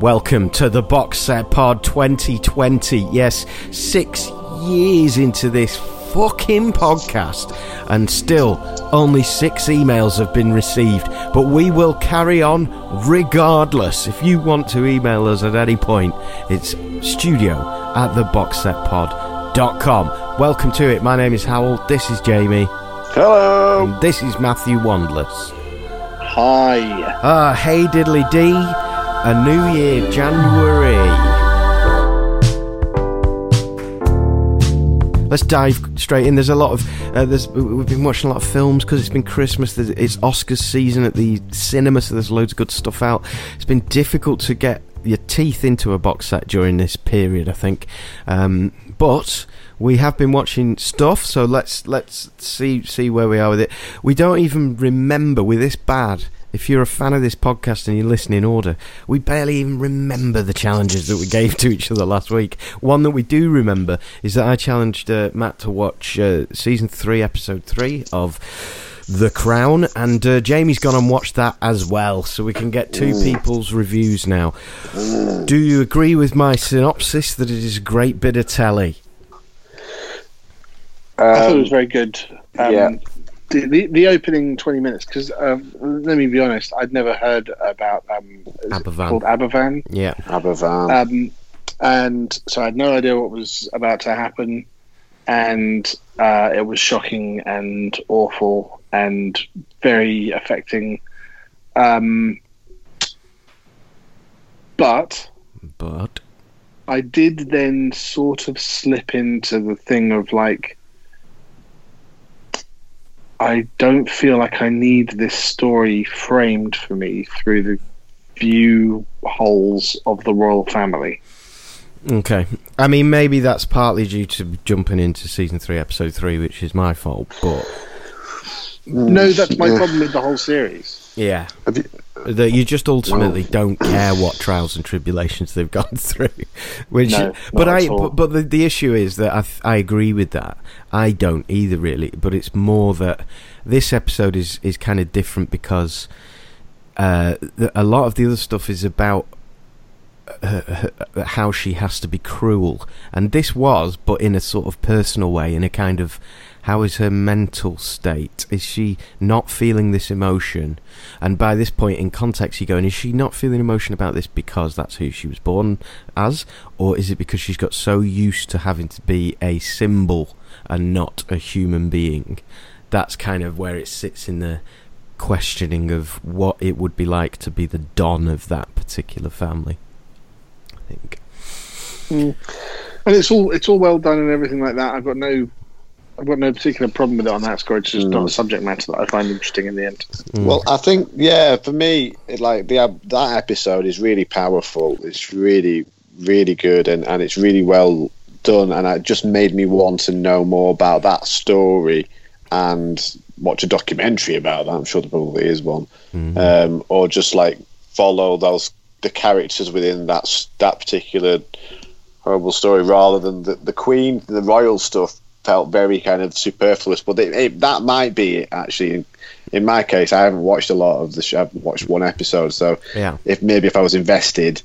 Welcome to the Box Set Pod 2020. Yes, six years into this fucking podcast, and still only six emails have been received. But we will carry on regardless. If you want to email us at any point, it's studio at theboxsetpod.com. Welcome to it. My name is Howell. This is Jamie. Hello. And this is Matthew Wandless. Hi. Ah, hey diddly dee. A new year, January. Let's dive straight in. There's a lot of uh, there's we've been watching a lot of films because it's been Christmas. It's Oscars season at the cinema, so there's loads of good stuff out. It's been difficult to get your teeth into a box set during this period, I think. Um, but we have been watching stuff, so let's let's see see where we are with it. We don't even remember we're this bad. If you're a fan of this podcast and you listen in order, we barely even remember the challenges that we gave to each other last week. One that we do remember is that I challenged uh, Matt to watch uh, season three, episode three of The Crown, and uh, Jamie's gone and watched that as well, so we can get two people's reviews now. Do you agree with my synopsis that it is a great bit of telly? I thought it Um, was very good. Um, yeah. The, the, the opening 20 minutes, because um, let me be honest, I'd never heard about um, is it called Aberfan. Yeah. Aberfan. Um, and so I had no idea what was about to happen. And uh, it was shocking and awful and very affecting. Um, but But I did then sort of slip into the thing of like, I don't feel like I need this story framed for me through the view holes of the royal family. Okay. I mean, maybe that's partly due to jumping into season three, episode three, which is my fault. But mm. No, that's my problem with the whole series. yeah, Have you- that you just ultimately don't care what trials and tribulations they've gone through. Which, No, but I, but, but the the issue is that I I agree with that. I don't either really. But it's more that this episode is is kind of different because uh, a lot of the other stuff is about her, how she has to be cruel, and this was, but in a sort of personal way, in a kind of how is her mental state? Is she not feeling this emotion? And by this point in context, you're going, is she not feeling emotion about this because that's who she was born as, or is it because she's got so used to having to be a symbol and not a human being? That's kind of where it sits in the questioning of what it would be like to be the don of that particular family. I think. Mm. And it's all it's all well done and everything like that. I've got no I've got no particular problem with it on that score. It's just not mm. a subject matter that I find interesting in the end. Mm. Well, I think yeah, for me, it, like the uh, that episode is really powerful. It's really, really good, and and it's really well done. And it just made me want to know more about that story and watch a documentary about that. I'm sure there probably is one, um, or just like follow those the characters within that that particular horrible story rather than the, the queen the royal stuff felt very kind of superfluous but it, it, that might be it, actually in, in my case i haven't watched a lot of the show i've watched one episode so Yeah. if maybe if i was invested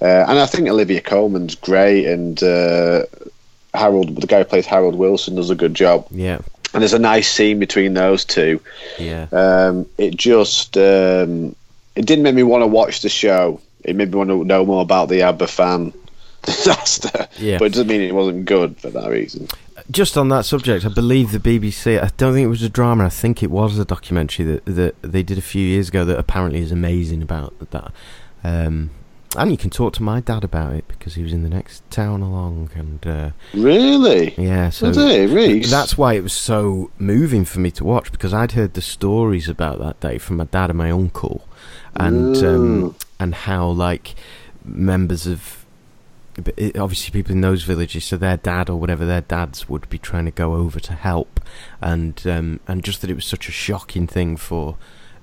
uh, and i think olivia colman's great and uh, harold the guy who plays harold wilson does a good job Yeah. and there's a nice scene between those two Yeah. um, it just um, it didn't make me want to watch the show. It made me want to know more about the Aberfan disaster. Yeah. But it doesn't mean it wasn't good for that reason. Just on that subject, I believe the BBC. I don't think it was a drama. I think it was a documentary that that they did a few years ago that apparently is amazing about that. Um, and you can talk to my dad about it because he was in the next town along, and uh, Really? yeah, so Was it, Reece? that's why it was so moving for me to watch because I'd heard the stories about that day from my dad and my uncle, and um, and how like members of obviously people in those villages, so their dad or whatever their dads would be trying to go over to help, and um, and just that it was such a shocking thing for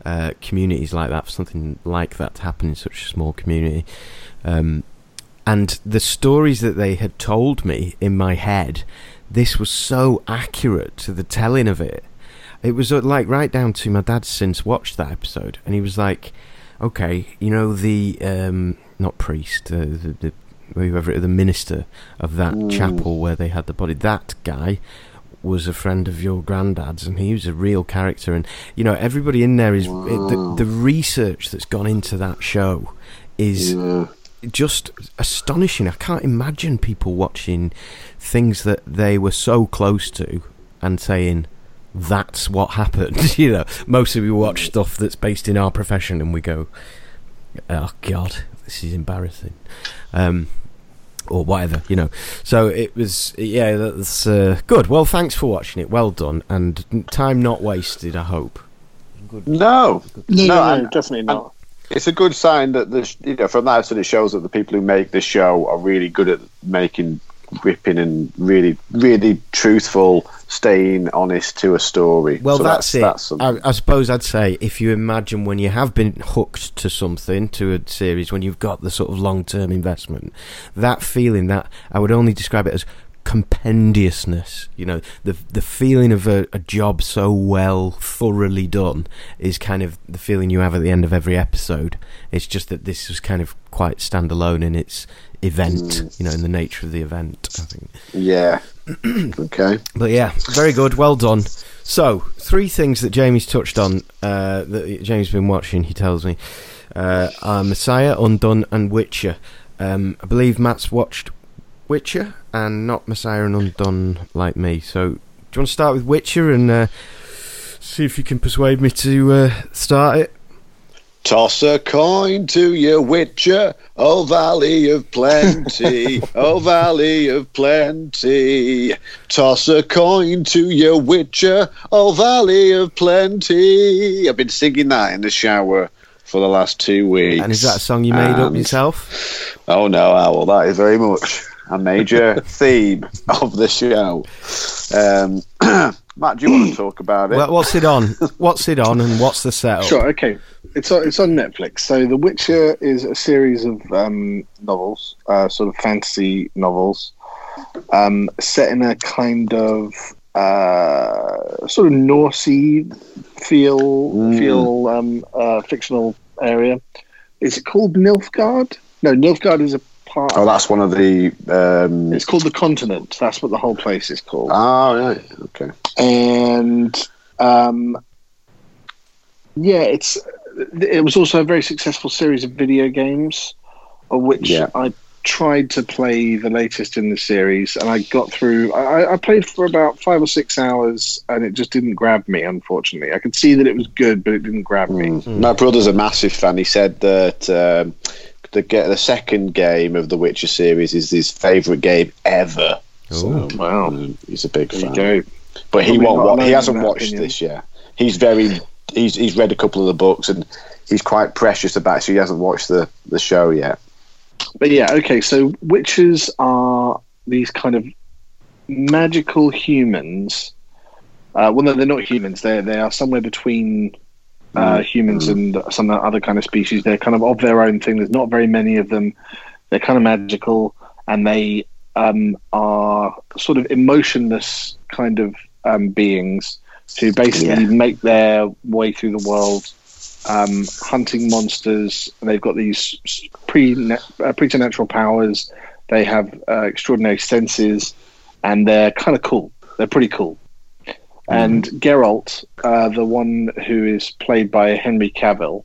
uh, communities like that, for something like that to happen in such a small community. Um, and the stories that they had told me in my head, this was so accurate to the telling of it. It was uh, like right down to my dad since watched that episode, and he was like, "Okay, you know the um, not priest, uh, the, the whoever the minister of that chapel where they had the body. That guy was a friend of your granddad's, and he was a real character. And you know, everybody in there is it, the, the research that's gone into that show is just astonishing. I can't imagine people watching things that they were so close to and saying that's what happened. you know, mostly we watch stuff that's based in our profession and we go, "Oh God, this is embarrassing," um, or whatever. You know. So it was, yeah, that's uh, good. Well, thanks for watching it. Well done, and time not wasted. I hope. No, No, no, and- no, definitely not. it's a good sign that the you know from that episode it shows that the people who make the show are really good at making gripping and really really truthful staying honest to a story Well, So that's, it. that's something. I, I suppose I'd say if you imagine when you have been hooked to something, to a series, when you've got the sort of long term investment, that feeling, that I would only describe it as compendiousness. You know, the the feeling of a, a job so well, thoroughly done is kind of the feeling you have at the end of every episode. It's just that this was kind of quite standalone in its event, you know, in the nature of the event. I think. yeah okay But yeah, very good. Well done. So, three things that Jamie's touched on uh, that Jamie's been watching, he tells me, uh, are Messiah, Undone, and Witcher. Um, I believe Matt's watched Witcher and not Messiah and Undone like me. So, do you want to start with Witcher and uh, see if you can persuade me to uh, start it? Toss a coin to your witcher, oh valley of plenty, oh valley of plenty. Toss a coin to your witcher, oh valley of plenty. I've been singing that in the shower for the last two weeks. And is that a song you made up yourself? Oh no, Owl, that is very much a major theme of the show. Um, Matt, do you want to talk about it? Well, what's it on? What's it on, and what's the setup? Sure. Okay. It's on, it's on Netflix. So, The Witcher is a series of um, novels, uh, sort of fantasy novels, um, set in a kind of uh, sort of Norsey feel feel um, uh, fictional area. Is it called Nilfgaard? No, Nilfgaard is a part. oh, that's one of the. Um, It's called the Continent. That's what the whole place is called. oh, right, okay. and um, yeah, it's it was also a very successful series of video games, of which Yeah. I tried to play the latest in the series, and I got through. I, I played for about five or six hours, and it just didn't grab me. Unfortunately, I could see that it was good, but it didn't grab me. Mm. My brother's a massive fan. He said that um, the ge- the second game of the Witcher series is his favourite game ever. So, Wow. he's a big There you fan. go. But he won't. not Wa- he hasn't watched opinion. this yet. He's very. He's he's read a couple of the books and he's quite precious about. it, So he hasn't watched the the show yet. But yeah, okay. So witches are these kind of magical humans. Uh, well, no, they're not humans. They they are somewhere between uh, humans and some other kind of species. They're kind of of their own thing. There's not very many of them. They're kind of magical, and they um, are sort of emotionless kind of um, beings who basically Yeah. make their way through the world um, hunting monsters. And they've got these pre uh, preternatural powers. They have uh, extraordinary senses, and they're kind of cool. They're pretty cool. And Geralt, uh, the one who is played by Henry Cavill,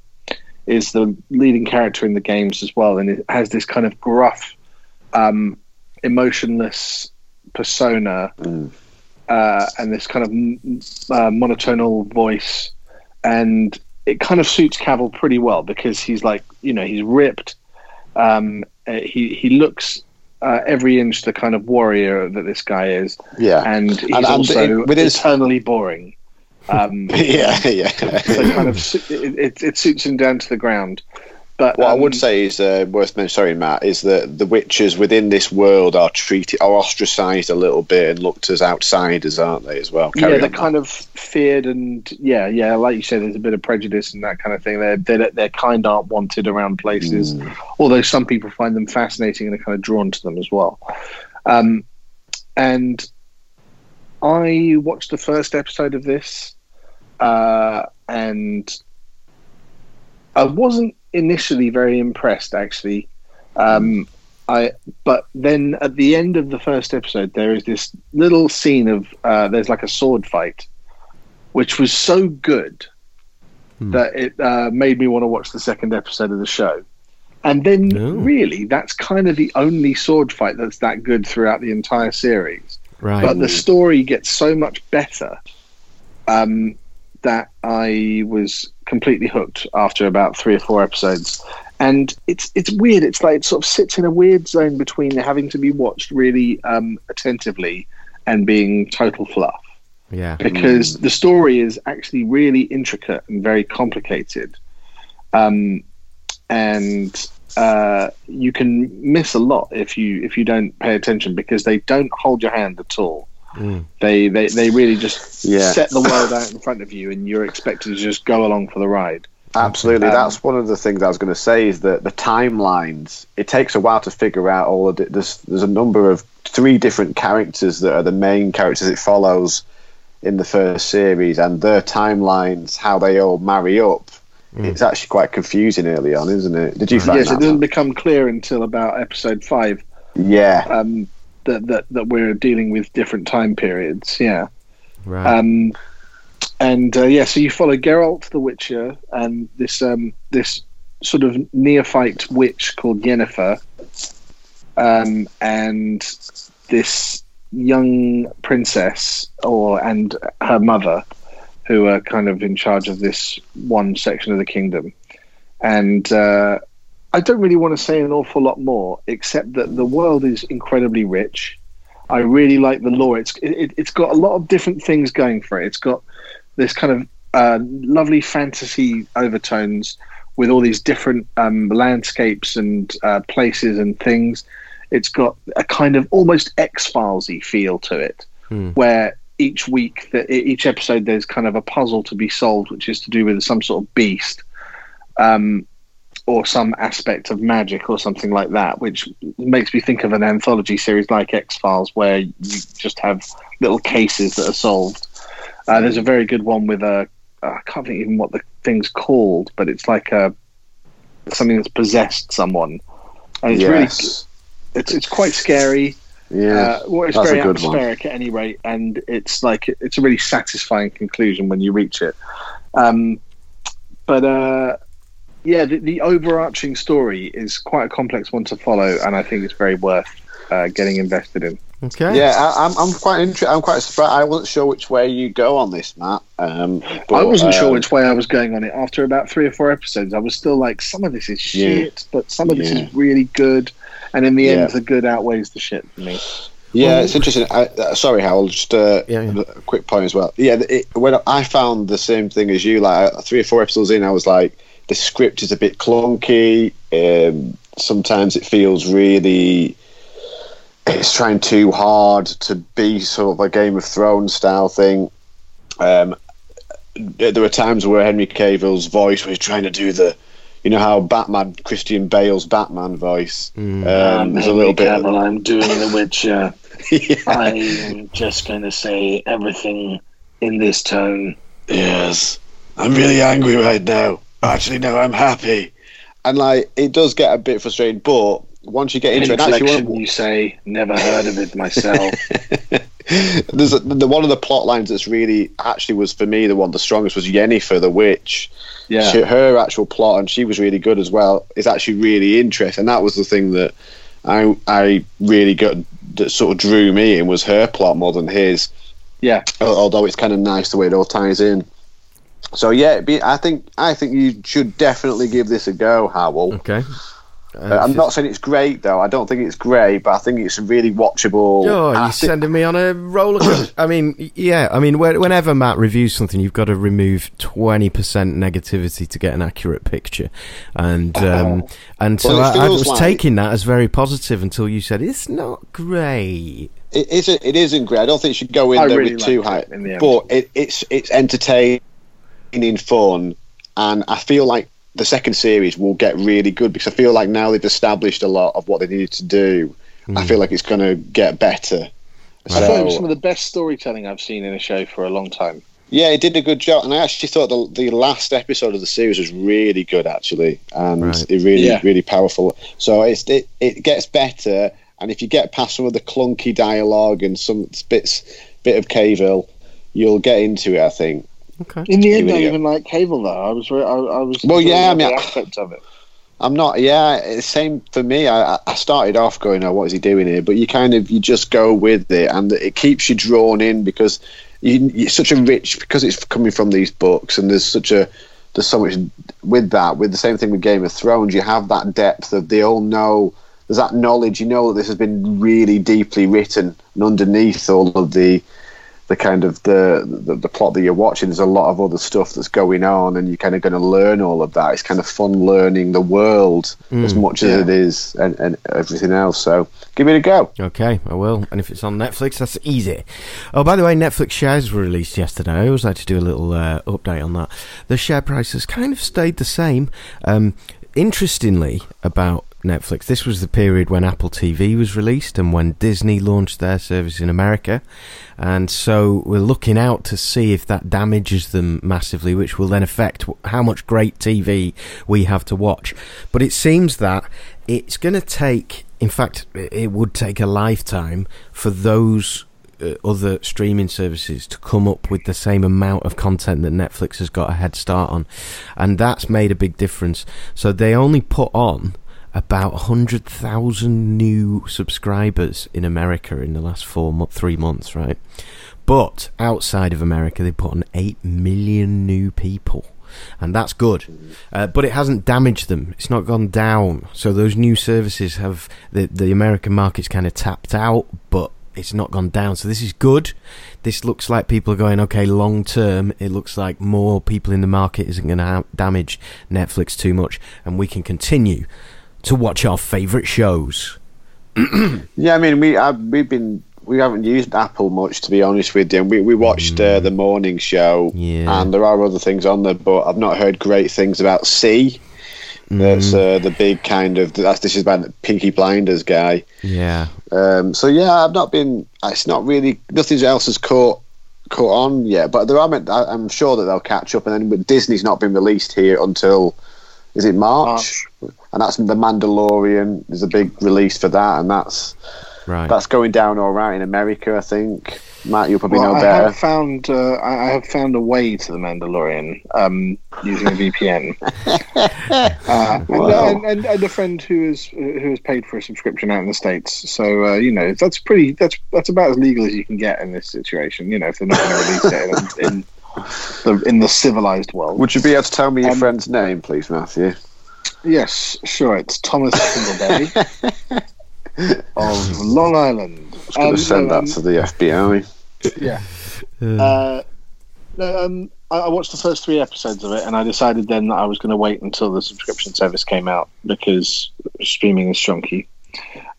is the leading character in the games as well, and it has this kind of gruff, um, emotionless persona, uh, and this kind of uh, monotonal voice, and it kind of suits Cavill pretty well because he's like, you know, he's ripped. Um, he he looks uh, every inch the kind of warrior that this guy is, Yeah, and he's And- and also it- with his- eternally boring. Um, yeah, yeah. so kind of it, it, it suits him down to the ground. But What I um, would say is uh, worth mentioning. Sorry, Matt. Is that the witches within this world are treated, are ostracised a little bit and looked as outsiders, aren't they? As well. yeah, they're on, kind of feared and yeah, yeah, like you said, there's a bit of prejudice and that kind of thing. They're they're, they're kind aren't wanted around places, Mm. although some people find them fascinating and are kind of drawn to them as well. Um, and I watched the first episode of this, uh, and I wasn't initially very impressed actually. Um, I but then at the end of the first episode, there is this little scene of uh, there's like a sword fight, which was so good that it uh, made me want to watch the second episode of the show. And then, Oh. really, that's kind of the only sword fight that's that good throughout the entire series. Right. But the story gets so much better um, that I was completely hooked after about three or four episodes. And it's it's weird. It's like it sort of sits in a weird zone between having to be watched really um, attentively and being total fluff yeah. because the story is actually really intricate and very complicated. Um, and uh, you can miss a lot if you if you don't pay attention because they don't hold your hand at all. Mm. They, they they really just Yeah. set the world out in front of you, and you're expected to just go along for the ride. Absolutely, Um, that's one of the things I was going to say is that the timelines. It takes a while to figure out all of it. There's there's a number of three different characters that are the main characters it follows in the first series, and their timelines, how they all marry up. It's actually quite confusing early on, isn't it? Did you find yes, that? it doesn't Matt? become clear until about episode five yeah, um, that, that that we're dealing with different time periods. Yeah. Right. Um, and uh, yeah, so you follow Geralt the Witcher and this um, this sort of neophyte witch called Yennefer, um, and this young princess or and her mother, who are kind of in charge of this one section of the kingdom. And uh, I don't really want to say an awful lot more, except that the world is incredibly rich. I really like the lore. It's it, it's got a lot of different things going for it. It's got this kind of uh, lovely fantasy overtones with all these different um, landscapes and uh, places and things. It's got a kind of almost X Filesy feel to it, where each week, each episode, there's kind of a puzzle to be solved, which is to do with some sort of beast. Um, or some aspect of magic or something like that, which makes me think of an anthology series like X Files, where you just have little cases that are solved. Uh, there's a very good one with a I can't think even what the thing's called, but it's like a something that's possessed someone, and it's really it's it's quite scary. yeah. Uh, well, it's very a good one. atmospheric at any rate, and it's like it's a really satisfying conclusion when you reach it. Um, but uh, yeah, the, the overarching story is quite a complex one to follow, and I think it's very worth uh, getting invested in. okay. Yeah, I, I'm, I'm quite interested. I'm quite surprised. I wasn't sure which way you go on this, Matt. Um, but, I wasn't sure um, which way I was going on it. After about three or four episodes, I was still like, some of this is Yeah. shit, but some of this Yeah. is really good. And in the Yeah. end, the good outweighs the shit for me. Yeah, it's interesting. I, uh, sorry, Howell. Just uh, Yeah, yeah. a quick point as well. Yeah, it, when I found the same thing as you, like uh, three or four episodes in, I was like, the script is a bit clunky. Um, sometimes it feels really. It's trying too hard to be sort of a Game of Thrones style thing. Um, there there were times where Henry Cavill's voice was trying to do the, you know how Batman Christian Bale's Batman voice. Um, there's a little bit. of- I'm doing The Witcher. Yeah. I'm just going to say everything in this tone. Yes. I'm really angry right now. Actually, no, I'm happy. And like, it does get a bit frustrating, but once you get into it, actually, one, you say, never heard of it myself. there's a, the one of the plot lines that's really actually was for me the one the strongest was Yennefer the witch. yeah. She, her actual plot, and she was really good as well. Is actually really interesting. And that was the thing that I I really got that sort of drew me in was her plot more than his. Yeah. Although it's kind of nice the way it all ties in. So yeah, be, I think I think you should definitely give this a go, Howell. Okay. Uh, I'm not saying it's great though. I don't think it's great, but I think it's really watchable. Oh, I you're thi- sending me on a roller coaster. I mean, yeah. I mean, whenever Matt reviews something, you've got to remove twenty percent negativity to get an accurate picture, and um, and so Well, I, I was like- taking that as very positive until you said it's not great. it isn't. It isn't great. I don't think it should go in I there really with too high. in the. But it, it's it's entertaining, fun, and I feel like the second series will get really good because I feel like now they've established a lot of what they needed to do. I hmm. feel like it's going to get better. I thought it was some of the best storytelling I've seen in a show for a long time. Yeah, it did a good job, and I actually thought the the last episode of the series was really good, actually, and Right. it really Yeah. really powerful. So it's it, it gets better, and if you get past some of the clunky dialogue and some bits bit of Cavill, you'll get into it. I think. Okay. In the end, I it I a even like Cavill though. I was, very, I, I was. Well, yeah, I mean, the I- aspect of it. I'm not. Yeah, it's same for me. I, I started off going, "Oh, what is he doing here?" But you kind of you just go with it, and it keeps you drawn in because you, it's such a rich because it's coming from these books, and there's such a there's so much with that. With the same thing with Game of Thrones, you have that depth of they all know. There's that knowledge. You know that this has been really deeply written, and underneath all of the the kind of the, the the plot that you're watching there's a lot of other stuff that's going on and you're kind of going to learn all of that it's kind of fun learning the world as much as it is and, and everything else so give it a go Okay, I will. And if it's on Netflix, that's easy. Oh, by the way, Netflix shares were released yesterday. I always like to do a little uh, update on that. The share price has kind of stayed the same. Um, interestingly, about Netflix, this was the period when Apple TV was released and when Disney launched their service in America. And so we're looking out to see if that damages them massively, which will then affect how much great TV we have to watch. But it seems that it's going to take, in fact, it would take a lifetime for those uh, other streaming services to come up with the same amount of content that Netflix has got a head start on. And that's made a big difference. So they only put on about 100,000 new subscribers in America in the last four mo- three months, right? But outside of America, they put on 8 million new people. And that's good. Uh, but it hasn't damaged them. It's not gone down. So those new services have, the, the American market's kind of tapped out, but it's not gone down. So this is good. This looks like people are going, okay, long term, it looks like more people in the market isn't going to ha- damage Netflix too much. And we can continue to watch our favourite shows. yeah i mean we have we've been we haven't used apple much to be honest with you we, we watched uh, the morning show Yeah. and there are other things on there but i've not heard great things about c that's uh, the big kind of that's this is about the peaky blinders guy Yeah. Um, so yeah, I've not been. It's not really. Nothing else has caught caught on yet. But there are. I'm sure that they'll catch up. And then but Disney's not been released here until is it March? And that's the Mandalorian. There's a big release for that, and that's Right. that's going down all right in America. I think. Matt, you'll probably Well, know I better. have found uh, I I have found a way to the Mandalorian um, using a VPN, uh, and, Wow. and, and, and a friend who is who has paid for a subscription out in the states. So uh, you know that's pretty that's that's about as legal as you can get in this situation. You know if they're not going to release it in, in the in the civilized world. Would you be able to tell me your Um, friend's name, please, Matthew? Yes, sure. It's Thomas Singleberry of Long Island. I was going Um, to send that um, to the FBI. Yeah. Uh, no, um, I, I watched the first three episodes of it, and I decided then that I was going to wait until the subscription service came out because streaming is strunky.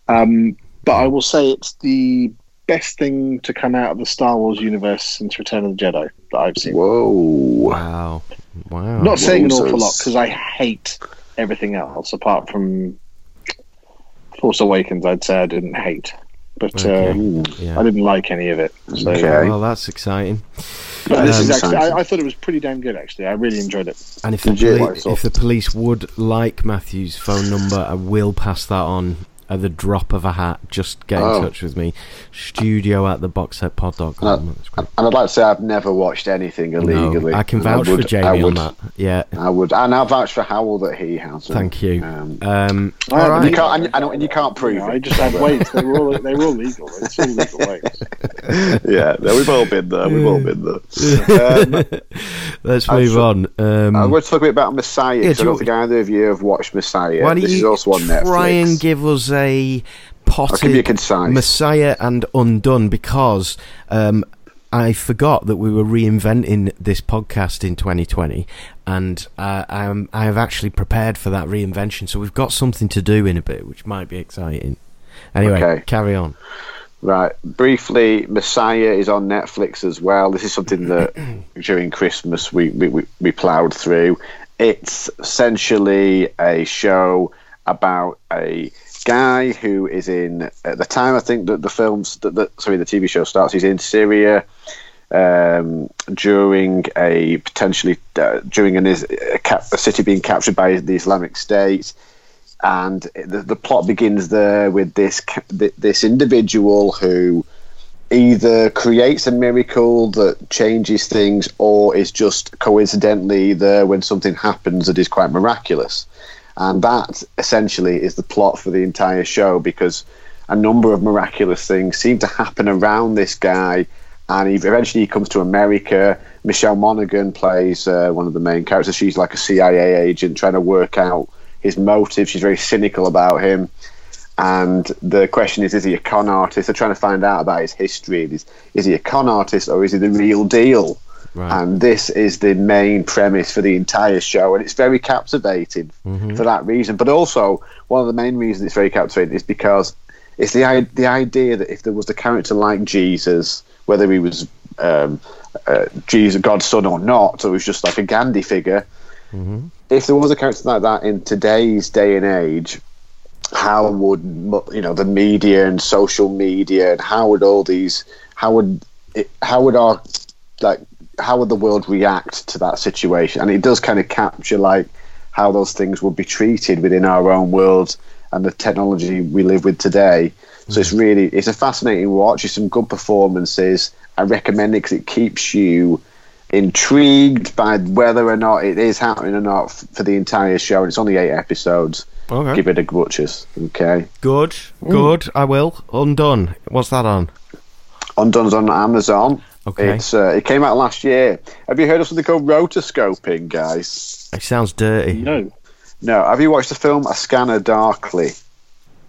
Um, but I will say it's the best thing to come out of the Star Wars universe since Return of the Jedi that I've seen. Whoa. Wow. Wow. Not saying an so awful lot because I hate everything else apart from Force Awakens. I'd say I didn't hate, but Okay. uh, yeah. I didn't like any of it. So Okay. Well, that's exciting. But this Um, is actually, I, I thought it was pretty damn good. Actually, I really enjoyed it. And if the, poli- if the police would like Matthew's phone number, I will pass that on at the drop of a hat, just get in Oh. touch with me. Studio at the boxsetpod.com. And, That's great. and I'd like to say I've never watched anything illegally. No, I can And I vouch would- for Jamie I on would, that. Yeah. I would, and I vouch for Howell that he has. Thank you. Um, Um, I all you can't, and, and, and you can't prove You know, I it. just had weights. They were all they were all legal. It's all legal weights. yeah, no, we've all been there. We've all been there. Um, Let's move shall- on. Um, I'm going to talk a bit about Messiah. Yeah, 'cause do I don't think either of you have watched Messiah. why don't this is you also on Netflix. try and give us a I'll give you potted. Messiah and Undone because um, I forgot that we were reinventing this podcast in 2020, and uh, I'm, I have actually prepared for that reinvention. So we've got something to do in a bit, which might be exciting. Anyway, Okay. carry on. Right, briefly, Messiah is on Netflix as well. This is something that during Christmas we, we, we, we ploughed through. It's essentially a show about a guy who is in, at the time I think that the films, that the, sorry, the TV show starts, he's in Syria um, during a potentially, uh, during an, a, cap, a city being captured by the Islamic State. And the, the plot begins there with this this individual who either creates a miracle that changes things or is just coincidentally there when something happens that is quite miraculous and that essentially is the plot for the entire show because a number of miraculous things seem to happen around this guy and he eventually he comes to America. Michelle Monaghan plays uh, one of the main characters. She's like a CIA agent trying to work out his motive. She's very cynical about him. And the question is, is he a con artist? They're trying to find out about his history. Is, is he a con artist or is he the real deal? Right. And this is the main premise for the entire show, and it's very captivating for that reason. But also, one of the main reasons it's very captivating is because it's the the idea that if there was a character like Jesus, whether he was um, uh, Jesus, God's son or not, or was just like a Gandhi figure, if there was a character like that in today's day and age, how would you know the media and social media and how would all these how would it, how would our like how would the world react to that situation and it does kind of capture like how those things would be treated within our own world and the technology we live with today so it's mm. really it's a fascinating watch it's some good performances i recommend it because it keeps you intrigued by whether or not it is happening or not for the entire show and it's only eight episodes Okay. give it a butchers okay Good, mm. good. I will. Undone. What's that on? Undone's on Amazon. Okay. It's uh, it came out last year. Have you heard of something called rotoscoping, guys? It sounds dirty. No, No. Have you watched the film A Scanner Darkly?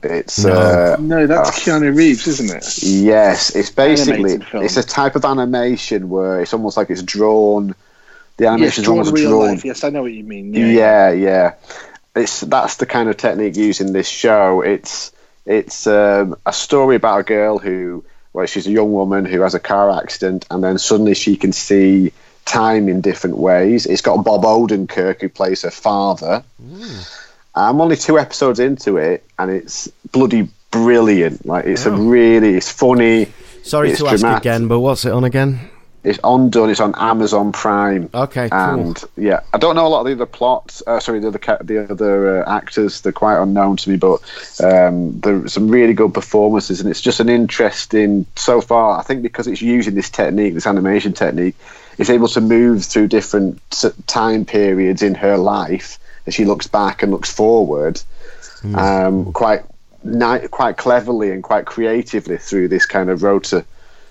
It's No. uh, no, that's Oh. Keanu Reeves, isn't it? yes. It's basically it's a type of animation where it's almost like it's drawn. The Yes, animation is drawn almost real drawn. life. Yes, I know what you mean. Yeah, Yeah, yeah. It's that's the kind of technique used in this show. It's it's um, a story about a girl who, well, she's a young woman who has a car accident, and then suddenly she can see time in different ways. It's got Bob Odenkirk who plays her father. Hmm. I'm only two episodes into it, and it's bloody brilliant. Like it's a really, it's funny. Sorry it's to ask dramatic. again, but what's it on again? It's on done. It's on Amazon Prime. Okay, cool. And yeah, I don't know a lot of the other plots. Uh, sorry, the other ca- the other uh, actors. They're quite unknown to me, but um, there's some really good performances, and it's just an interesting. So far, I think because it's using this technique, this animation technique, it's able to move through different time periods in her life as she looks back and looks forward, um, quite quite cleverly and quite creatively through this kind of rotor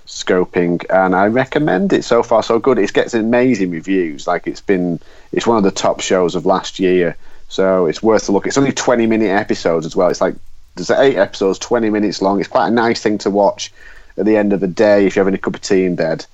scoping and I recommend it so far so good. It gets amazing reviews. Like it's been it's one of the top shows of last year so it's worth a look. It's only 20 minute episodes as well. It's like there's eight episodes 20 minutes long. It's quite a nice thing to watch at the end of the day if you're having a cup of tea in bed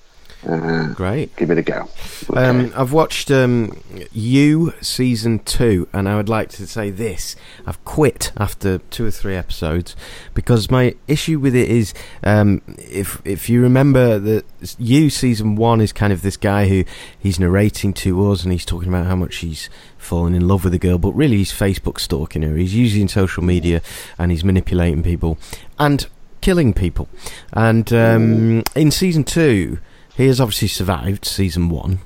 uh, Great. give it a go Okay. Um, I've watched um, You season two, and I would like to say this: I've quit after two or three episodes because my issue with it is, um, if if you remember that You season one is kind of this guy who he's narrating to us, and he's talking about how much he's fallen in love with a girl, but really he's Facebook stalking her. He's using social media and he's manipulating people and killing people. And um, in season two, he has obviously survived season one.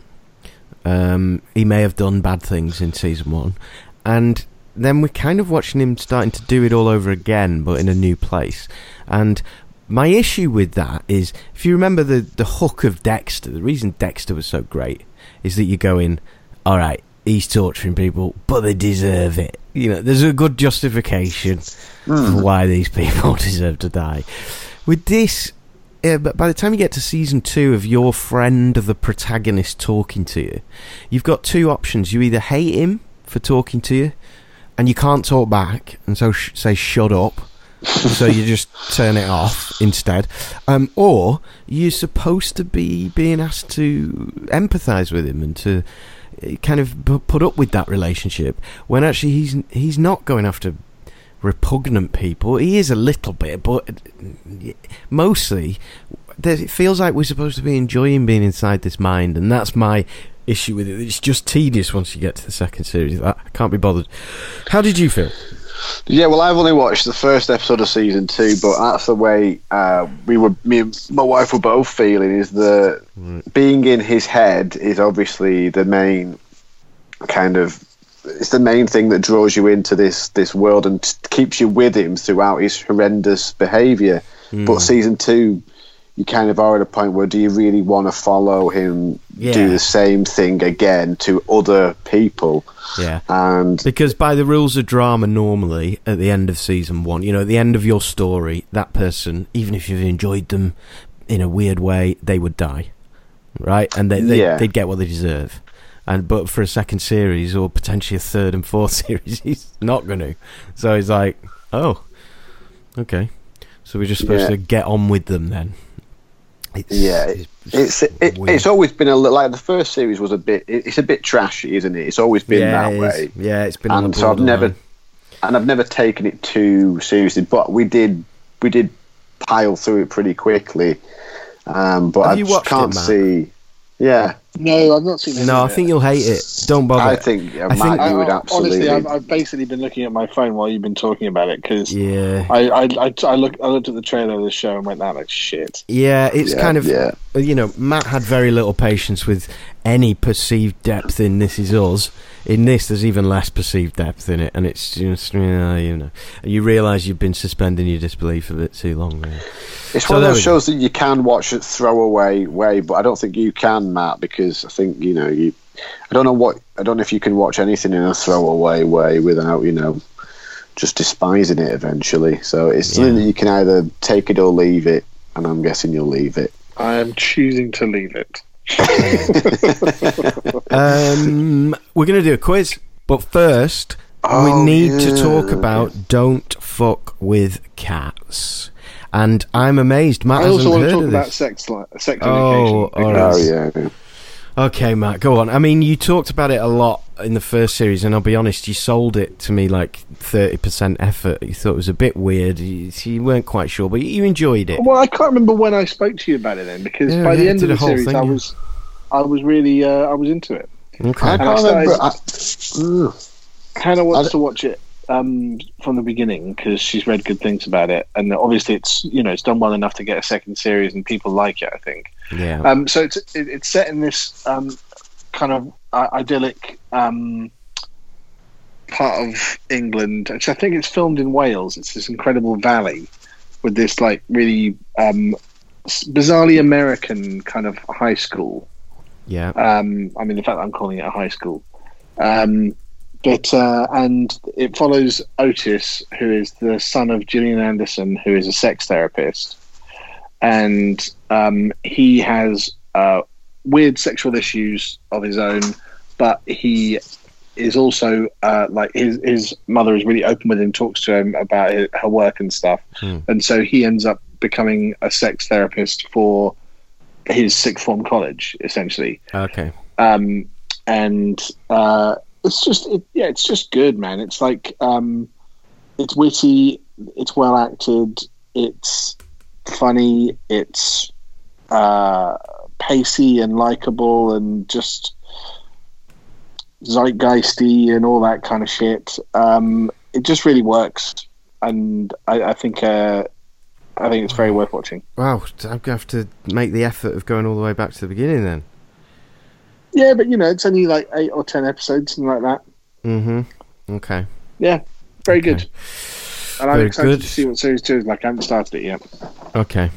Um, he may have done bad things in season one, and then we're kind of watching him starting to do it all over again, but in a new place. And my issue with that is, if you remember the the hook of Dexter, the reason Dexter was so great is that you go in, all right, he's torturing people, but they deserve it. You know, there's a good justification for why these people deserve to die. With this, uh, but by the time you get to season two of your friend, of the protagonist, talking to you, you've got two options. You either hate him for talking to you, and you can't talk back, and so sh- say shut up. so you just turn it off instead, um, or you're supposed to be being asked to empathise with him and to uh, kind of put up with that relationship when actually he's he's not going after repugnant people. He is a little bit, but mostly it feels like we're supposed to be enjoying being inside this mind, and that's my issue with it. It's just tedious once you get to the second series. I can't be bothered. How did you feel? Yeah, well, I've only watched the first episode of season two, but that's the way uh, we were. Me and my wife were both feeling. Is that being in his head is obviously the main kind of. It's the main thing that draws you into this this world and t- keeps you with him throughout his horrendous behaviour. But hmm. season two, you kind of are at a point where do you really want to follow him Yeah. do the same thing again to other people? Yeah. And Because by the rules of drama, normally at the end of season one, you know, at the end of your story, that person, even if you've enjoyed them in a weird way, they would die, right? And they, they Yeah. they'd get what they deserve. And but for a second series or potentially a third and fourth series, he's not going to. So he's like, oh, okay. So we're just supposed Yeah. to get on with them then. It's, Yeah, it's it, it's always been a li- like the first series was a bit. it- It's a bit trashy, isn't it? It's always been yeah, that it is. way, Yeah, it's been. and so I've never, borderline. and I've never taken it too seriously. But we did, we did pile through it pretty quickly. Um, but Have I you just can't Matt? see. Yeah, No, I've not seen it. No, I think you'll hate it. Don't bother. I think yeah, I Matt, think- you would I- absolutely. Honestly, I've, I've basically been looking at my phone while you've been talking about it because Yeah. I, I, I, I, looked, I looked at the trailer of the show and went, that looks shit. Yeah, it's Yeah, kind of yeah. you know Matt had very little patience with any perceived depth in This Is Us. In this, there's even less perceived depth in it, and it's just uh, you know you realise you've been suspending your disbelief a bit too long. Really. It's So one of those we go. shows that you can watch at throwaway way, but I don't think you can, Matt, because I think you know you. I don't know what I don't know if you can watch anything in a throwaway way without you know just despising it eventually. So it's something Yeah. that you can either take it or leave it, and I'm guessing you'll leave it. I am choosing to leave it. Um, we're going to do a quiz, but first we Oh, need to talk about "Don't Fuck with Cats." And I'm amazed Matt I also hasn't want to talk about sex, li- sex Oh, education. all because- Oh yeah, Okay, Matt, go on. I mean, you talked about it a lot in the first series, and I'll be honest, you sold it to me like 30% effort. You thought it was a bit weird. You, you weren't quite sure, but you enjoyed it. Well, I can't remember when I spoke to you about it then, because Yeah, by yeah, the end of a the series, thing, I yeah. was, I was really, uh, I was into it. Okay. I can't I started- remember. I. Hannah I wants d- to watch it um, from the beginning because she's read good things about it, and obviously it's you know it's done well enough to get a second series, and people like it. I think. Yeah. Um, so it's it, it's set in this um, kind of uh, idyllic um, part of England. Which I think it's filmed in Wales. It's this incredible valley with this like really um, bizarrely American kind of high school. yeah. Um, I mean, the fact that I'm calling it a high school. Um, but uh, and it follows Otis, who is the son of Gillian Anderson, who is a sex therapist, and um, he has uh, weird sexual issues of his own, but he is also uh, like his his mother is really open with him, talks to him about her her work and stuff, Hmm. and so he ends up becoming a sex therapist for his sixth form college, essentially Okay. um, and uh, it's just it, yeah, it's just good, man. It's like um, it's witty, it's well acted, it's funny, it's uh, pacey and likable, and just zeitgeisty and all that kind of shit. Um, it just really works, and I, I think uh, I think it's very worth watching. Wow. I'm to have to make the effort of going all the way back to the beginning then. Yeah, but you know, it's only like eight or ten episodes, something like that. Mm hmm. Okay. Yeah, very good. And I'm Very excited good. to see what series two is like. I haven't started it yet. Okay.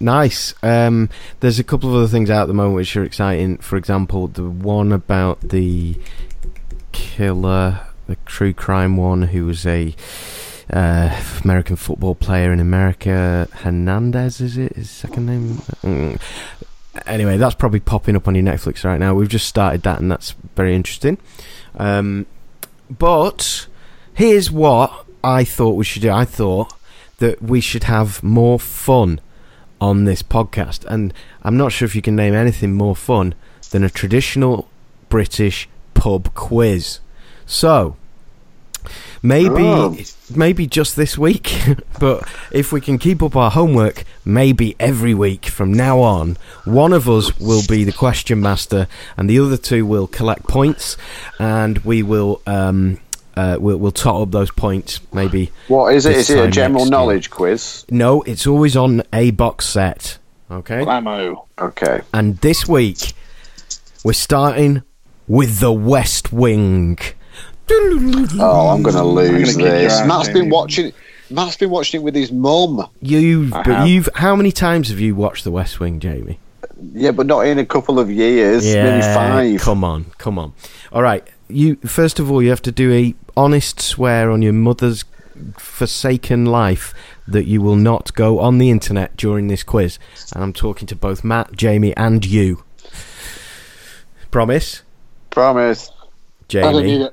Nice. Um, there's a couple of other things out at the moment which are exciting. For example, the one about the killer, the true crime one, who was a uh, American football player in America. Hernandez, is it? His second name? Anyway, that's probably popping up on your Netflix right now. We've just started that, and that's very interesting. Um, but here's what I thought we should do. I thought that we should have more fun on this podcast, and I'm not sure if you can name anything more fun than a traditional British pub quiz. So maybe Oh. Maybe just this week, but if we can keep up our homework, maybe every week from now on, one of us will be the question master, and the other two will collect points, and we will um, uh, we'll, we'll tot up those points. Maybe What is it? Is it a general year. knowledge quiz? no, it's always on a box set. Okay, Blammo. Okay. and this week we're starting with the West Wing. Oh, I'm gonna lose kick your this. ass, Matt's Jamie. been watching. Matt's been watching it with his mum. You've, I but have. you've, how many times have you watched the West Wing, Jamie? Yeah, but not in a couple of years. Maybe five. Come on, come on. All right. You first of all, you have to do a honest swear on your mother's forsaken life that you will not go on the internet during this quiz. And I'm talking to both Matt, Jamie, and you. Promise, Promise. I don't need Jamie.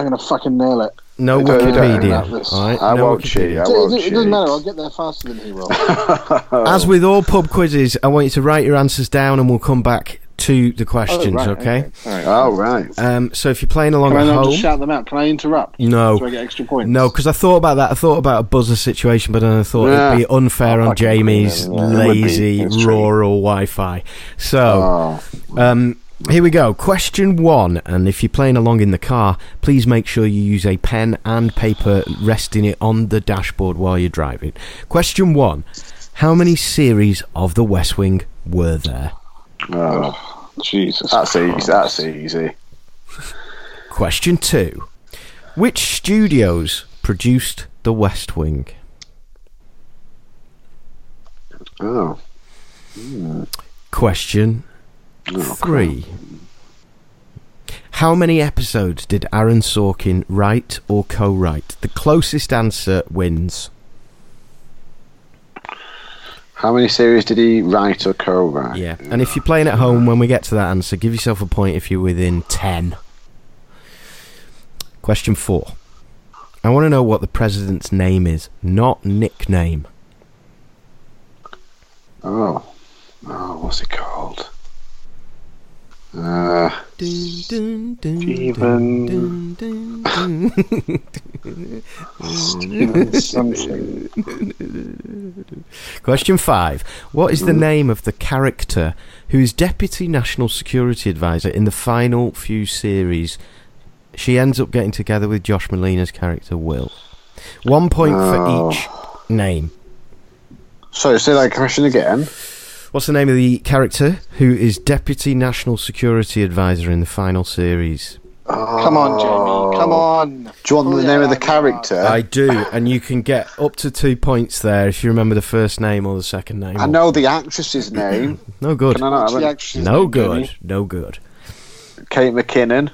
It. I'm gonna fucking nail it. No I don't- I don't Wikipedia. have this. All right. I no won't cheat. Wikipedia. I It, won't it, it cheat. doesn't matter. I'll get there faster than he will. As with all pub quizzes, I want you to write your answers down, and we'll come back to the Oh, questions. right, okay. All right. Oh right. Um, so if you're playing along Can I at not home, just shout them out? Can I interrupt? no. So I get extra points. No, because I thought about that. I thought about a buzzer situation, but then I thought Yeah. it'd be unfair Oh, on Jamie's brilliant, yeah. It would be. lazy rural Wi-Fi. So, Oh. um, here we go. Question one, and if you're playing along in the car, please make sure you use a pen and paper, resting it on the dashboard while you're driving. Question one: How many series of The West Wing were there? oh. Jesus. That's easy. That's easy. Question two: Which studios produced The West Wing? Oh. Question Oh, Three. How many episodes did Aaron Sorkin write or co-write? The closest answer wins. How many series did he write or co-write? Yeah. And if you're playing at home, when we get to that answer, give yourself a point if you're within 10. Question four. I want to know what the president's name is, not nickname. Oh. Oh, what's it called? Uh, Dun, dun, dun. Question five. What is the name of the character who is Deputy National Security Advisor in the final few series? She ends up getting together with Josh Malina's character Will. One point Oh. for each name. sorry, say that question again. What's the name of the character who is Deputy National Security Advisor in the final series? Come on, Jamie. Come on. Do you want Pull the it name of the character? I do, and you can get up to two points there if you remember the first name or the second name. I know the actress's name. No good. Can I not have the actress's No name, good. Jamie? No good. Kate McKinnon.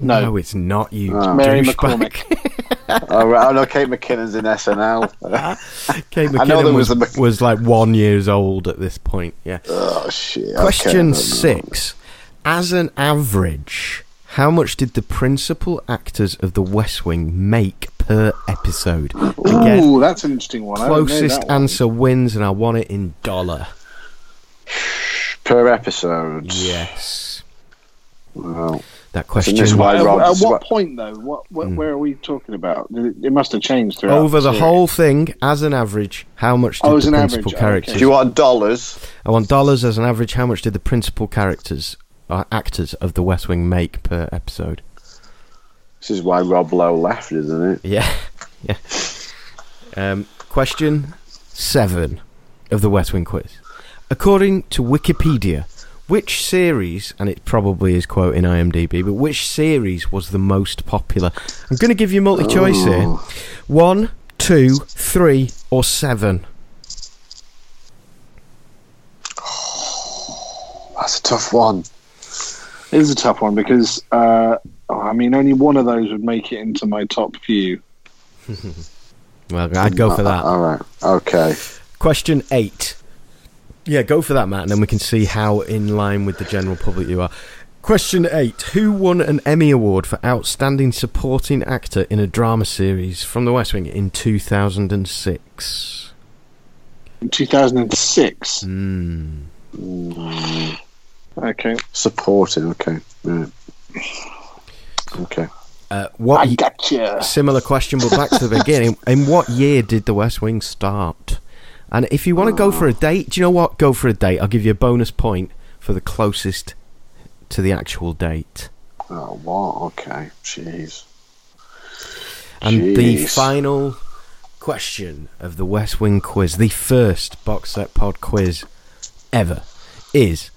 No, No. it's not you. Oh. Mary douchebag. McCormack. oh, right. I know Kate McKinnon's in SNL. Kate McKinnon was, was Mc- was like one years old at this point. Yeah. oh shit. Question don't six. As an average, how much did the principal actors of The West Wing make per episode? Again, Ooh, that's an interesting one. I don't know closest that one. answer wins, and I want it in dollar. per episode. Yes. Well, That question. is why- At, at what what- point though? What, what Hmm. where are we talking about? It, it must have changed throughout Over the series. whole thing, as an average, how much did Oh, the principal average, oh, characters? do you want dollars? I want dollars as an average. How much did the principal characters, uh, actors of The West Wing make per episode? This is why Rob Lowe left, isn't it? Yeah, yeah. Um, question seven of the West Wing quiz. According to Wikipedia, Which series, and it probably is quoting IMDb, but which series was the most popular? I'm going to give you multi choice here. One, two, three, or seven? That's a tough one. It is a tough one because uh, oh, I mean, only one of those would make it into my top few. Well, I'd go for that. All right. Okay. Question eight. Yeah, go for that, Matt, and then we can see how in line with the general public you are. Question eight. Who won an Emmy Award for Outstanding Supporting Actor in a Drama Series from The West Wing in 2006? In 2006. Hmm. Okay. Supporting. Okay. Right. Okay. Uh, what I gotcha. Similar question, but back to the beginning. In what year did The West Wing start? And if you want to go for a ah. date, do you know what? Go for a date. I'll give you a bonus point for the closest to the actual date. Oh, what? Okay. Jeez. And the final question of the West Wing quiz, the first box set pod quiz ever, is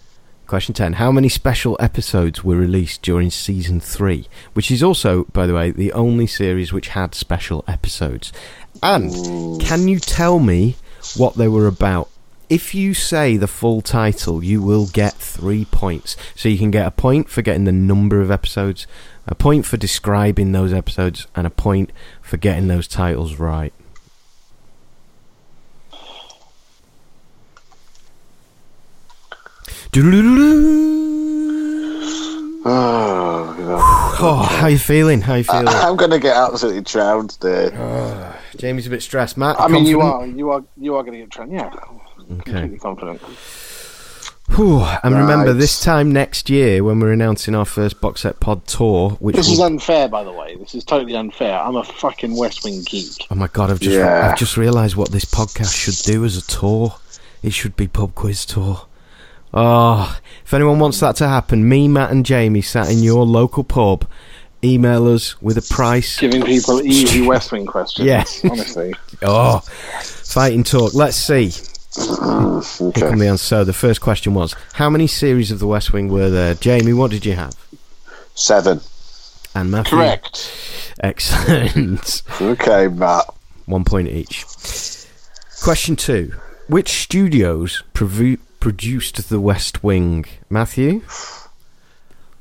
question 10. How many special episodes were released during season 3? Which is also, by the way, the only series which had special episodes. And can you tell me what they were about? If you say the full title, you will get three points. So you can get a point for getting the number of episodes, a point for describing those episodes, and a point for getting those titles right. Doodle-doo-doo. Oh, God. Oh, how you feeling? How you feeling? I'm going to get absolutely drowned today. Ah, Jamie's a bit stressed. Matt, I mean, you are, you are, you are going to get trained. Yeah. Completely confident. Whew, and remember, this time next year, when we're announcing our first box set pod tour, which This will- is unfair, by the way. This is totally unfair. I'm a fucking West Wing geek. oh my god, I've just Yeah. I've just realised what this podcast should do as a tour. It should be pub quiz tour. Oh, if anyone wants that to happen, me, Matt, and Jamie sat in your local pub. Email us with a price. Giving people easy West Wing questions. Yeah. honestly. Oh, fighting talk. Let's see. Here come the answer. So the first question was: How many series of The West Wing were there? Jamie, what did you have? Seven. And Matthew. Correct. Excellent. Okay, Matt. One point each. Question two: Which studios provu- produced The West Wing? Matthew.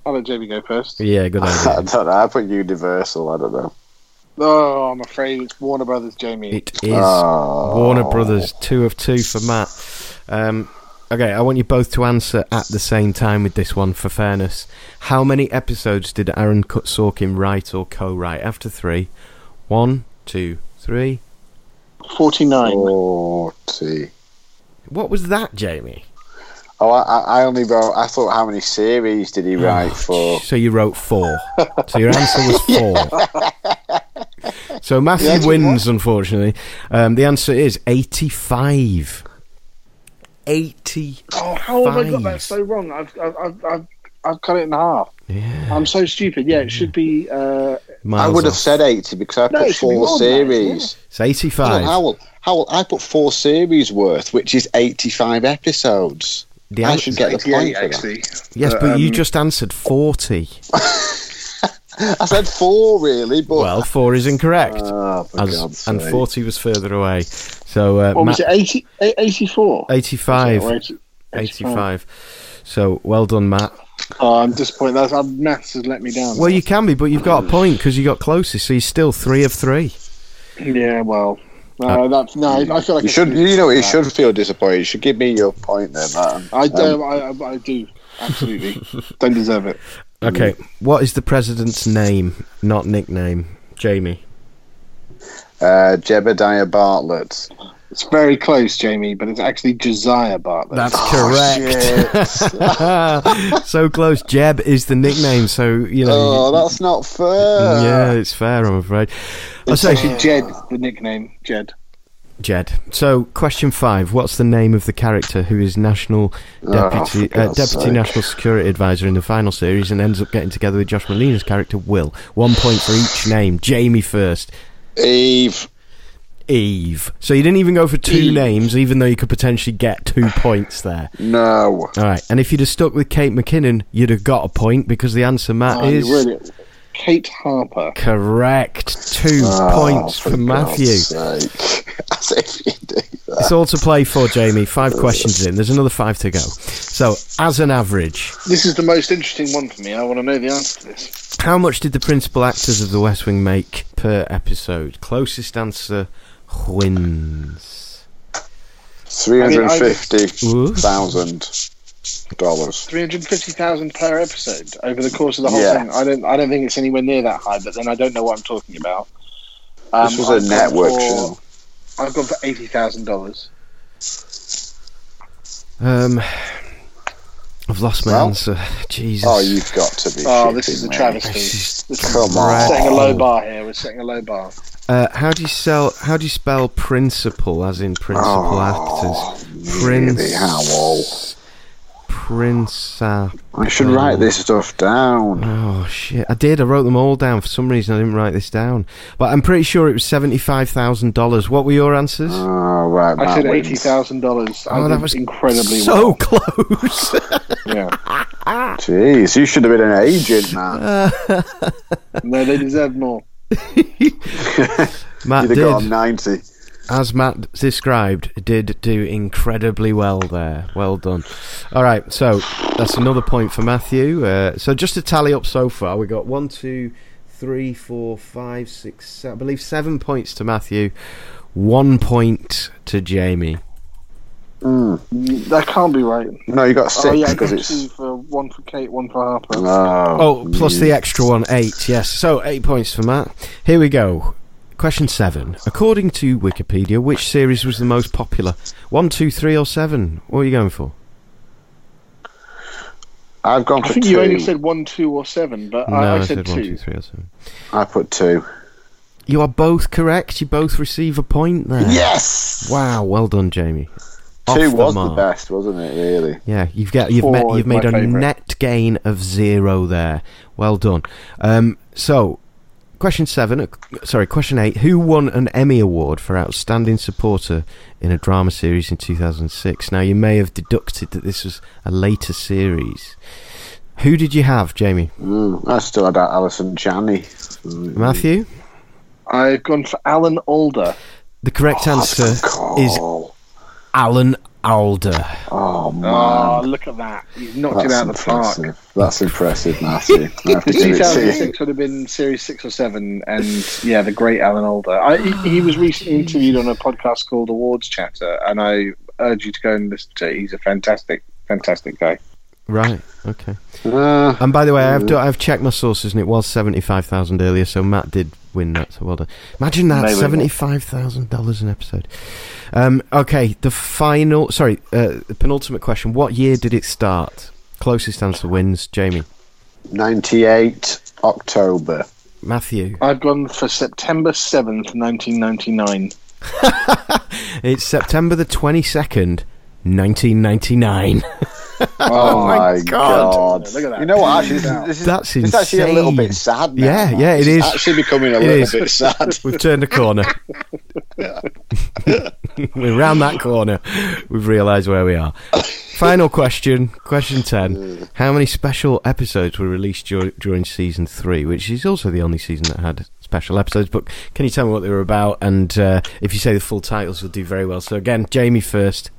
I'll let Jamie go first. Yeah, good I idea. don't know. I put Universal. I don't know. Oh, I'm afraid it's Warner Brothers, Jamie. It is Oh. Warner Brothers. Two of two for Matt. Um, okay, I want you both to answer at the same time with this one for fairness. How many episodes did Aaron Cut Sorkin write or co-write? After three, one, two, three. 49. Forty. What was that, Jamie? Oh, I, I I only wrote. I thought, how many series did he write for? So you wrote four. so your answer was four. so Matthew The answer was wins, unfortunately. Um, the answer is 85. 80. Oh, how have I got that so wrong? I've, I've, I've, I've, I've cut it in half. Yeah. I'm so stupid. Yeah, it should be. Uh, I Miles would have said eighty because I No, put it should be four more than that, series. It's 85. Howell, Howell, I put four series worth, which is eighty-five episodes. The I should get the 88, point actually. yes, but you um, just answered 40. I said four, really, but Well, four is incorrect. Oh, As- and 40 was further away. So, uh, What was Matt, it? 80, eh, 84? 85. Or 80 85. So, well done, Matt. Oh, I'm disappointed. That's, uh, maths has let me down. Well, you can be, but you've got a point because you got closest, so you're still three of three. Yeah, well. No, that's, no, I feel like you should, you know, you should feel disappointed. You should give me your point there, man. I do. I, I, I do. Absolutely. Don't deserve it. Okay, what is the president's name, not nickname? Jamie. Uh, Jebediah Bartlet. It's very close, Jamie, but it's actually Josiah Bartlet. That's Oh, correct. so close. Jeb is the nickname, so, you know. Oh, that's not fair. yeah, it's fair, I'm afraid. I'll it's say actually Jed, the nickname. Jed. Jed. So, question five. What's the name of the character who is national deputy for uh, deputy sake. national security advisor in the final series and ends up getting together with Josh Malina's character Will? One point for each name. Jamie first. Eve. Eve. So you didn't even go for two Eve. names, even though you could potentially get two points there. No. All right, and if you'd have stuck with Kate McKinnon, you'd have got a point because the answer, Matt, Oh, is really- Kate Harper. correct. Two Oh, points for, Matthew. God's sake. As if you do that. It's all to play for, Jamie. Five questions in. There's another five to go. So, as an average, This is the most interesting one for me. I want to know the answer to this. how much did the principal actors of The West Wing make per episode? Closest answer wins. Three hundred fifty Ooh. thousand dollars. Three hundred fifty thousand per episode over the course of the whole Yeah. thing. I don't. I don't think it's anywhere near that high. But then I don't know what I'm talking about. Um, This was I've a network for- show. I've gone for eighty thousand dollars. Um, I've lost my Well- answer. Jesus. Oh, you've got to be. Oh, this is a travesty. This is This is Come we're on. setting a low bar here. We're setting a low bar. Uh, how do you sell? How do you spell principal, as in principal Oh, actors? really, Howell? Principal. I should write this stuff down. Oh shit! I did. I wrote them all down. For some reason, I didn't write this down. But I'm pretty sure it was seventy-five thousand dollars. What were your answers? Oh, right. I said wins. eighty thousand dollars. Oh, did that was incredibly so well. close. Yeah. Jeez, you should have been an agent, man. No, they deserve more. Matt You'd got did, 90. as Matt described, did do incredibly well there. Well done. All right, so that's another point for Matthew. Uh, so just to tally up so far, we got one, two, three, four, five, six, seven, I believe seven points to Matthew, one point to Jamie. Mm. That can't be right. No, you got oh, six oh yeah, I because got it's. two for one for Kate, one for Harper. Oh, Oh, plus yeah. the extra one, eight. Yes, so eight points for Matt. Here we go. Question seven. According to Wikipedia, which series was the most popular? One, two, three, or seven? What are you going for? I've gone I for think two. you only said one, two, or seven, but no, I, I I said, said one, two. two, three, or seven. I put two. You are both correct. You both receive a point there. Yes! Wow, well done, Jamie. Off Two the was the mark. best, wasn't it, really? Yeah, you've got you've met, you've made a favourite. net gain of zero there. Well done. Um, so, question seven. uh, Sorry, question eight. Who won an Emmy award for outstanding supporter in a drama series in 2006? Now, you may have deducted that this was a later series. Who did you have, Jamie? Mm, I still had that Allison Janney. Matthew. I've gone for Alan Alda. The correct answer is Call. Alan Alda. Oh, oh man. Oh, look at that! He's knocked it That's out of the park. impressive. That's impressive, Matthew. I have to The give it to you. 2006 would have been series six or seven, and yeah, the great Alan Alda. I, he, he was recently interviewed on a podcast called Awards Chatter, and I urge you to go and listen to it. He's a fantastic, fantastic guy. Right. Okay. Uh, And by the way, I've, do, I've checked my sources, and it was seventy-five thousand earlier. So Matt did win that. So well done. Imagine that They win. seventy-five thousand dollars an episode. Um, okay, the final. Sorry, uh, the penultimate question. What year did it start? Closest answer wins. Jamie, 98 October. Matthew. I've gone for September seventh, nineteen ninety nine. It's September the twenty-second, nineteen ninety-nine. Oh, my my God. God. Look at that. You know what? Actually, this is, this is, That's this is actually a little bit sad now. Yeah, man. yeah, it It's is. actually becoming a It little is. bit sad. We've turned a corner. We're round that corner. We've realised where we are. Final question, question 10. How many special episodes were released dur- during season 3, which is also the only season that had special episodes? But can you tell me what they were about? And uh, if you say the full titles, you'll do very well. So, again, Jamie first.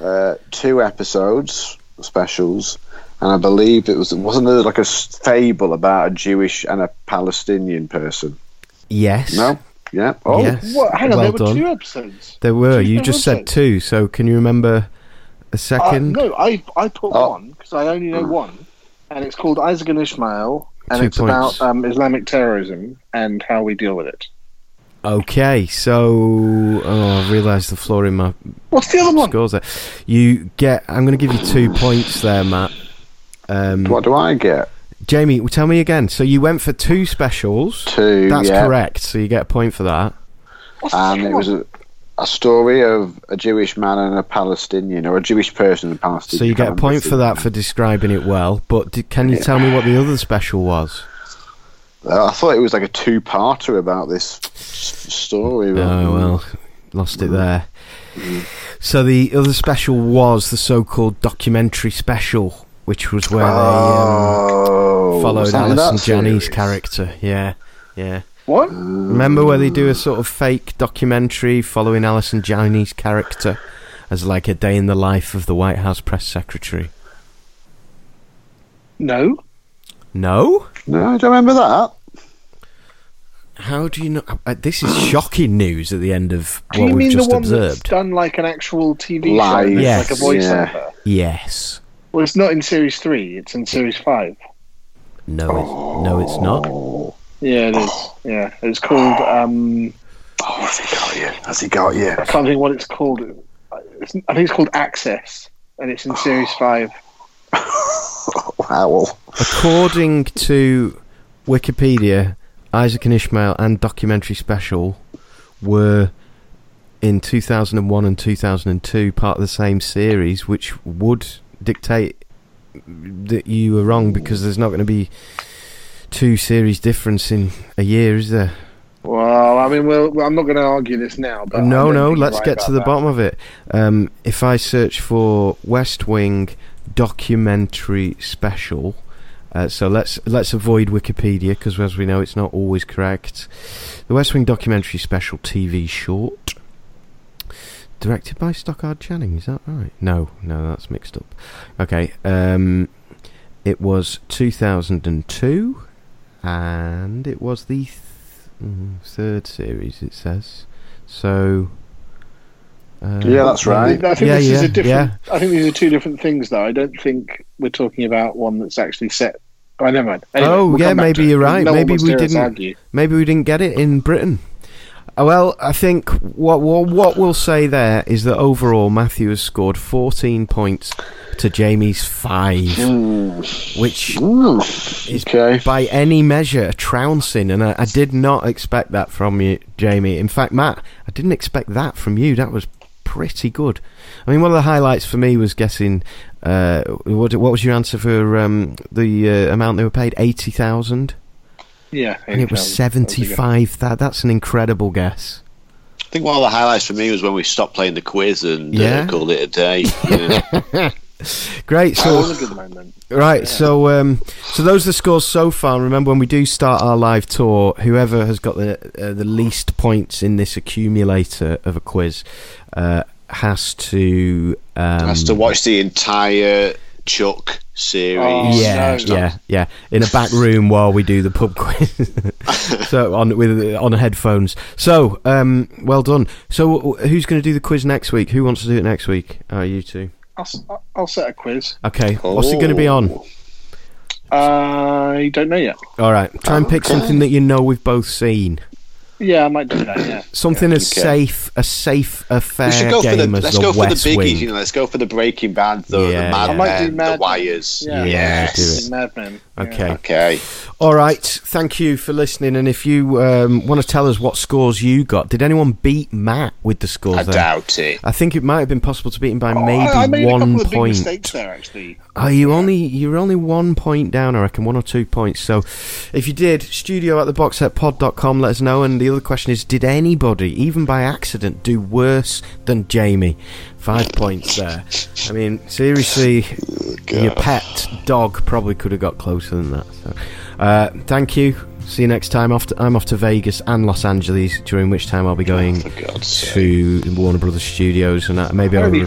Uh, two episodes, specials, and I believe it was wasn't there like a fable about a Jewish and a Palestinian person? Yes. No, yeah. Oh, Yes. What? Hang on, well there were done. two episodes. There were. Two You just said two. So, can you remember a Uh, second? no, I I put Oh. one because I only know one, and it's called Isaac and Ishmael, and Two it's points. about um, Islamic terrorism and how we deal with it. Okay, so oh, I've realised the flaw in my What's the other one? scores there. You get. I'm going to give you two points there, Matt. Um, what do I get? Jamie, tell me again. So you went for two specials. Two. That's yeah. correct. So you get a point for that. What's And second it was a, a story of a Jewish man and a Palestinian, or a Jewish person and a Palestinian. So you get a point for that for describing it well. But d can you tell me what the other special was? Uh, I thought it was like a two-parter about this story. but- Oh well, lost it there. So the other special was the so-called documentary special, which was where Oh, they um, followed was that Allison that Janney's character. Yeah, yeah. What? Remember where they do a sort of fake documentary following Allison Janney's character as like a day in the life of the White House press secretary? No. No. No, I don't remember that. How do you know? uh, This is shocking news at the end of Do what you we've mean the just one that's observed. done like an actual TV Live, show, Yes. like a voiceover? yeah. Yes. Well, it's not in series three. It's in series five. No. It's, no, it's not. Yeah, it is. Yeah, it's called. Um, Oh, has he got you? Has he got you? I can't think what it's called. It's, I think it's called Access, and it's in series five. Wow. According to Wikipedia, Isaac and Ishmael and documentary special were in 2001 and 2002 part of the same series, which would dictate that you were wrong because there's not going to be two series difference in a year, is there? Well, I mean, well, I'm not going to argue this now, but no, no. Let's right get to the that. bottom of it. Um, if I search for West Wing documentary special, uh, so let's let's avoid Wikipedia because, as we know, it's not always correct. The West Wing documentary special TV short, directed by Stockard Channing. Is that right? No, no, that's mixed up. Okay, um, it was 2002, and it was the th- mm, third series. It says so. Uh, Yeah, that's right. I think Yeah, this is a different. yeah. I think these are two different things, though. I don't think we're talking about one that's actually set. Oh, never mind. Anyway, Oh, we'll yeah, maybe you're right. No Maybe we to hear us didn't- argue. Maybe we didn't get it in Britain. Uh, Well, I think what what, what we'll say there is that overall Matthew has scored 14 points to Jamie's five, which is Okay. by any measure trouncing, and I, I did not expect that from you, Jamie. In fact, Matt, I didn't expect that from you. That was pretty good. I mean, one of the highlights for me was guessing. Uh, what, what was your answer for um, the uh, amount they were paid? Eighty thousand, Yeah, and it was 80,000. That a good- seventy-five. That that's an incredible guess. I think one of the highlights for me was when we stopped playing the quiz and Yeah. uh, called it a day. Yeah. Great. That So was a good moment. Right, so um, so those are the scores so far. Remember, when we do start our live tour, whoever has got the uh, the least points in this accumulator of a quiz uh, has to um, Has to watch the entire Chuck series. Oh, yeah, no. yeah, yeah, in a back room while we do the pub quiz. so on with on headphones. So um, well done. So who's going to do the quiz next week? Who wants to do it next week? Oh, you two. I'll, I'll set a quiz. Okay, what's it going to be on? Oh. I don't know yet. All right, try and pick Okay. something that you know we've both seen. Yeah, I might do that. Yeah. Something as okay. safe, a safe, a fair We should go for the let's the go for the biggies. Wing. You know, let's go for the Breaking Bad, the, Yeah, the yeah. Mad I might do Men, Mad the Wires. Yeah, Yeah, do it. Mad Men. Yeah. Okay. Okay. All right. Thank you for listening. And if you um, want to tell us what scores you got, did anyone beat Matt with the scores? I there? doubt it. I think it might have been possible to beat him by Oh, maybe I, I made a one couple of big point. mistakes there, actually. Oh, you only you're only one point down, I reckon, one or two points. So, if you did, studio at the boxsetpod.com, let us know. And the other question is, did anybody, even by accident, do worse than Jamie? Five points there. I mean, seriously, your pet dog probably could have got closer than that. So, uh, thank you. See you next time. Off to, I'm off to Vegas and Los Angeles, during which time I'll be going For God's sake. to Warner Brothers Studios, and uh, maybe I'll re-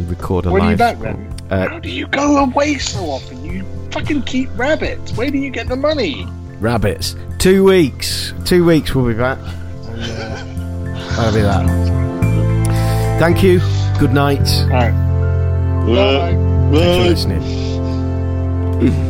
record a When are you live. back then? Uh, How do you go away so often? You fucking keep rabbits. Where do you get the money? Rabbits. Two weeks. Two weeks we'll be back. That'll be that. Thank you. Good night. All right. Bye. Thanks for listening.